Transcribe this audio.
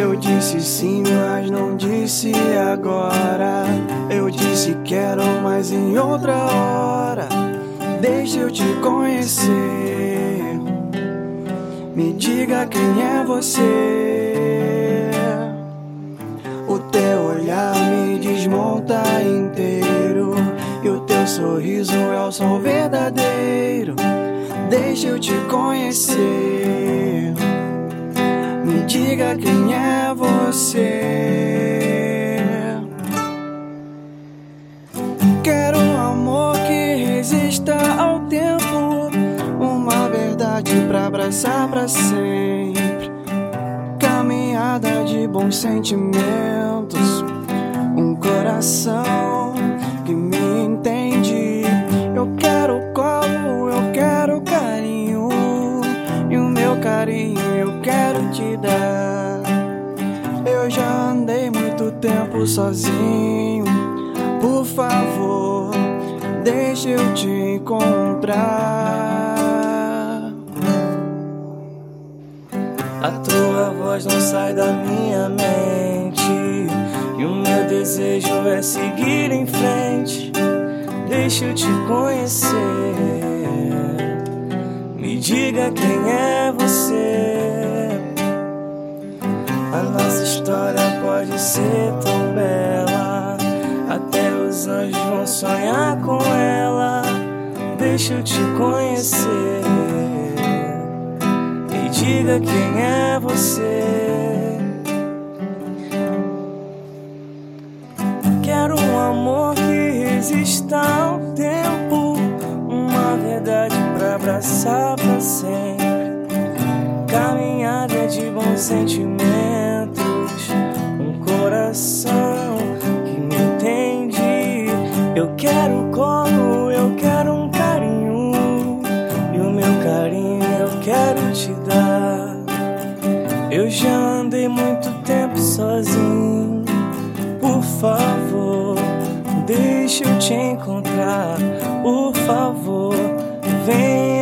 Eu disse sim, mas não disse agora. Eu disse quero, mas em outra hora. Deixa eu te conhecer. Me diga quem é você. O teu olhar me desmonta inteiro. E o teu sorriso é o som verdadeiro. Deixa eu te conhecer. Me diga quem é você. Quero um amor que resista ao tempo. Uma verdade pra abraçar pra sempre. Caminhada de bons sentimentos. Um coração carinho eu quero te dar. Eu já andei muito tempo sozinho. Por favor, deixa eu te encontrar. A tua voz não sai da minha mente. E o meu desejo é seguir em frente. Deixa eu te conhecer. Diga quem é você. A nossa história pode ser tão bela. Até os anjos vão sonhar com ela. Deixa eu te conhecer. Me diga quem é você. Quero um amor que resista ao tempo. Uma verdade pra abraçar sempre. Caminhada de bons sentimentos. Um coração que me entende. Eu quero colo, eu quero um carinho. E o meu carinho eu quero te dar. Eu já andei muito tempo sozinho. Por favor, deixa eu te encontrar. Por favor, venha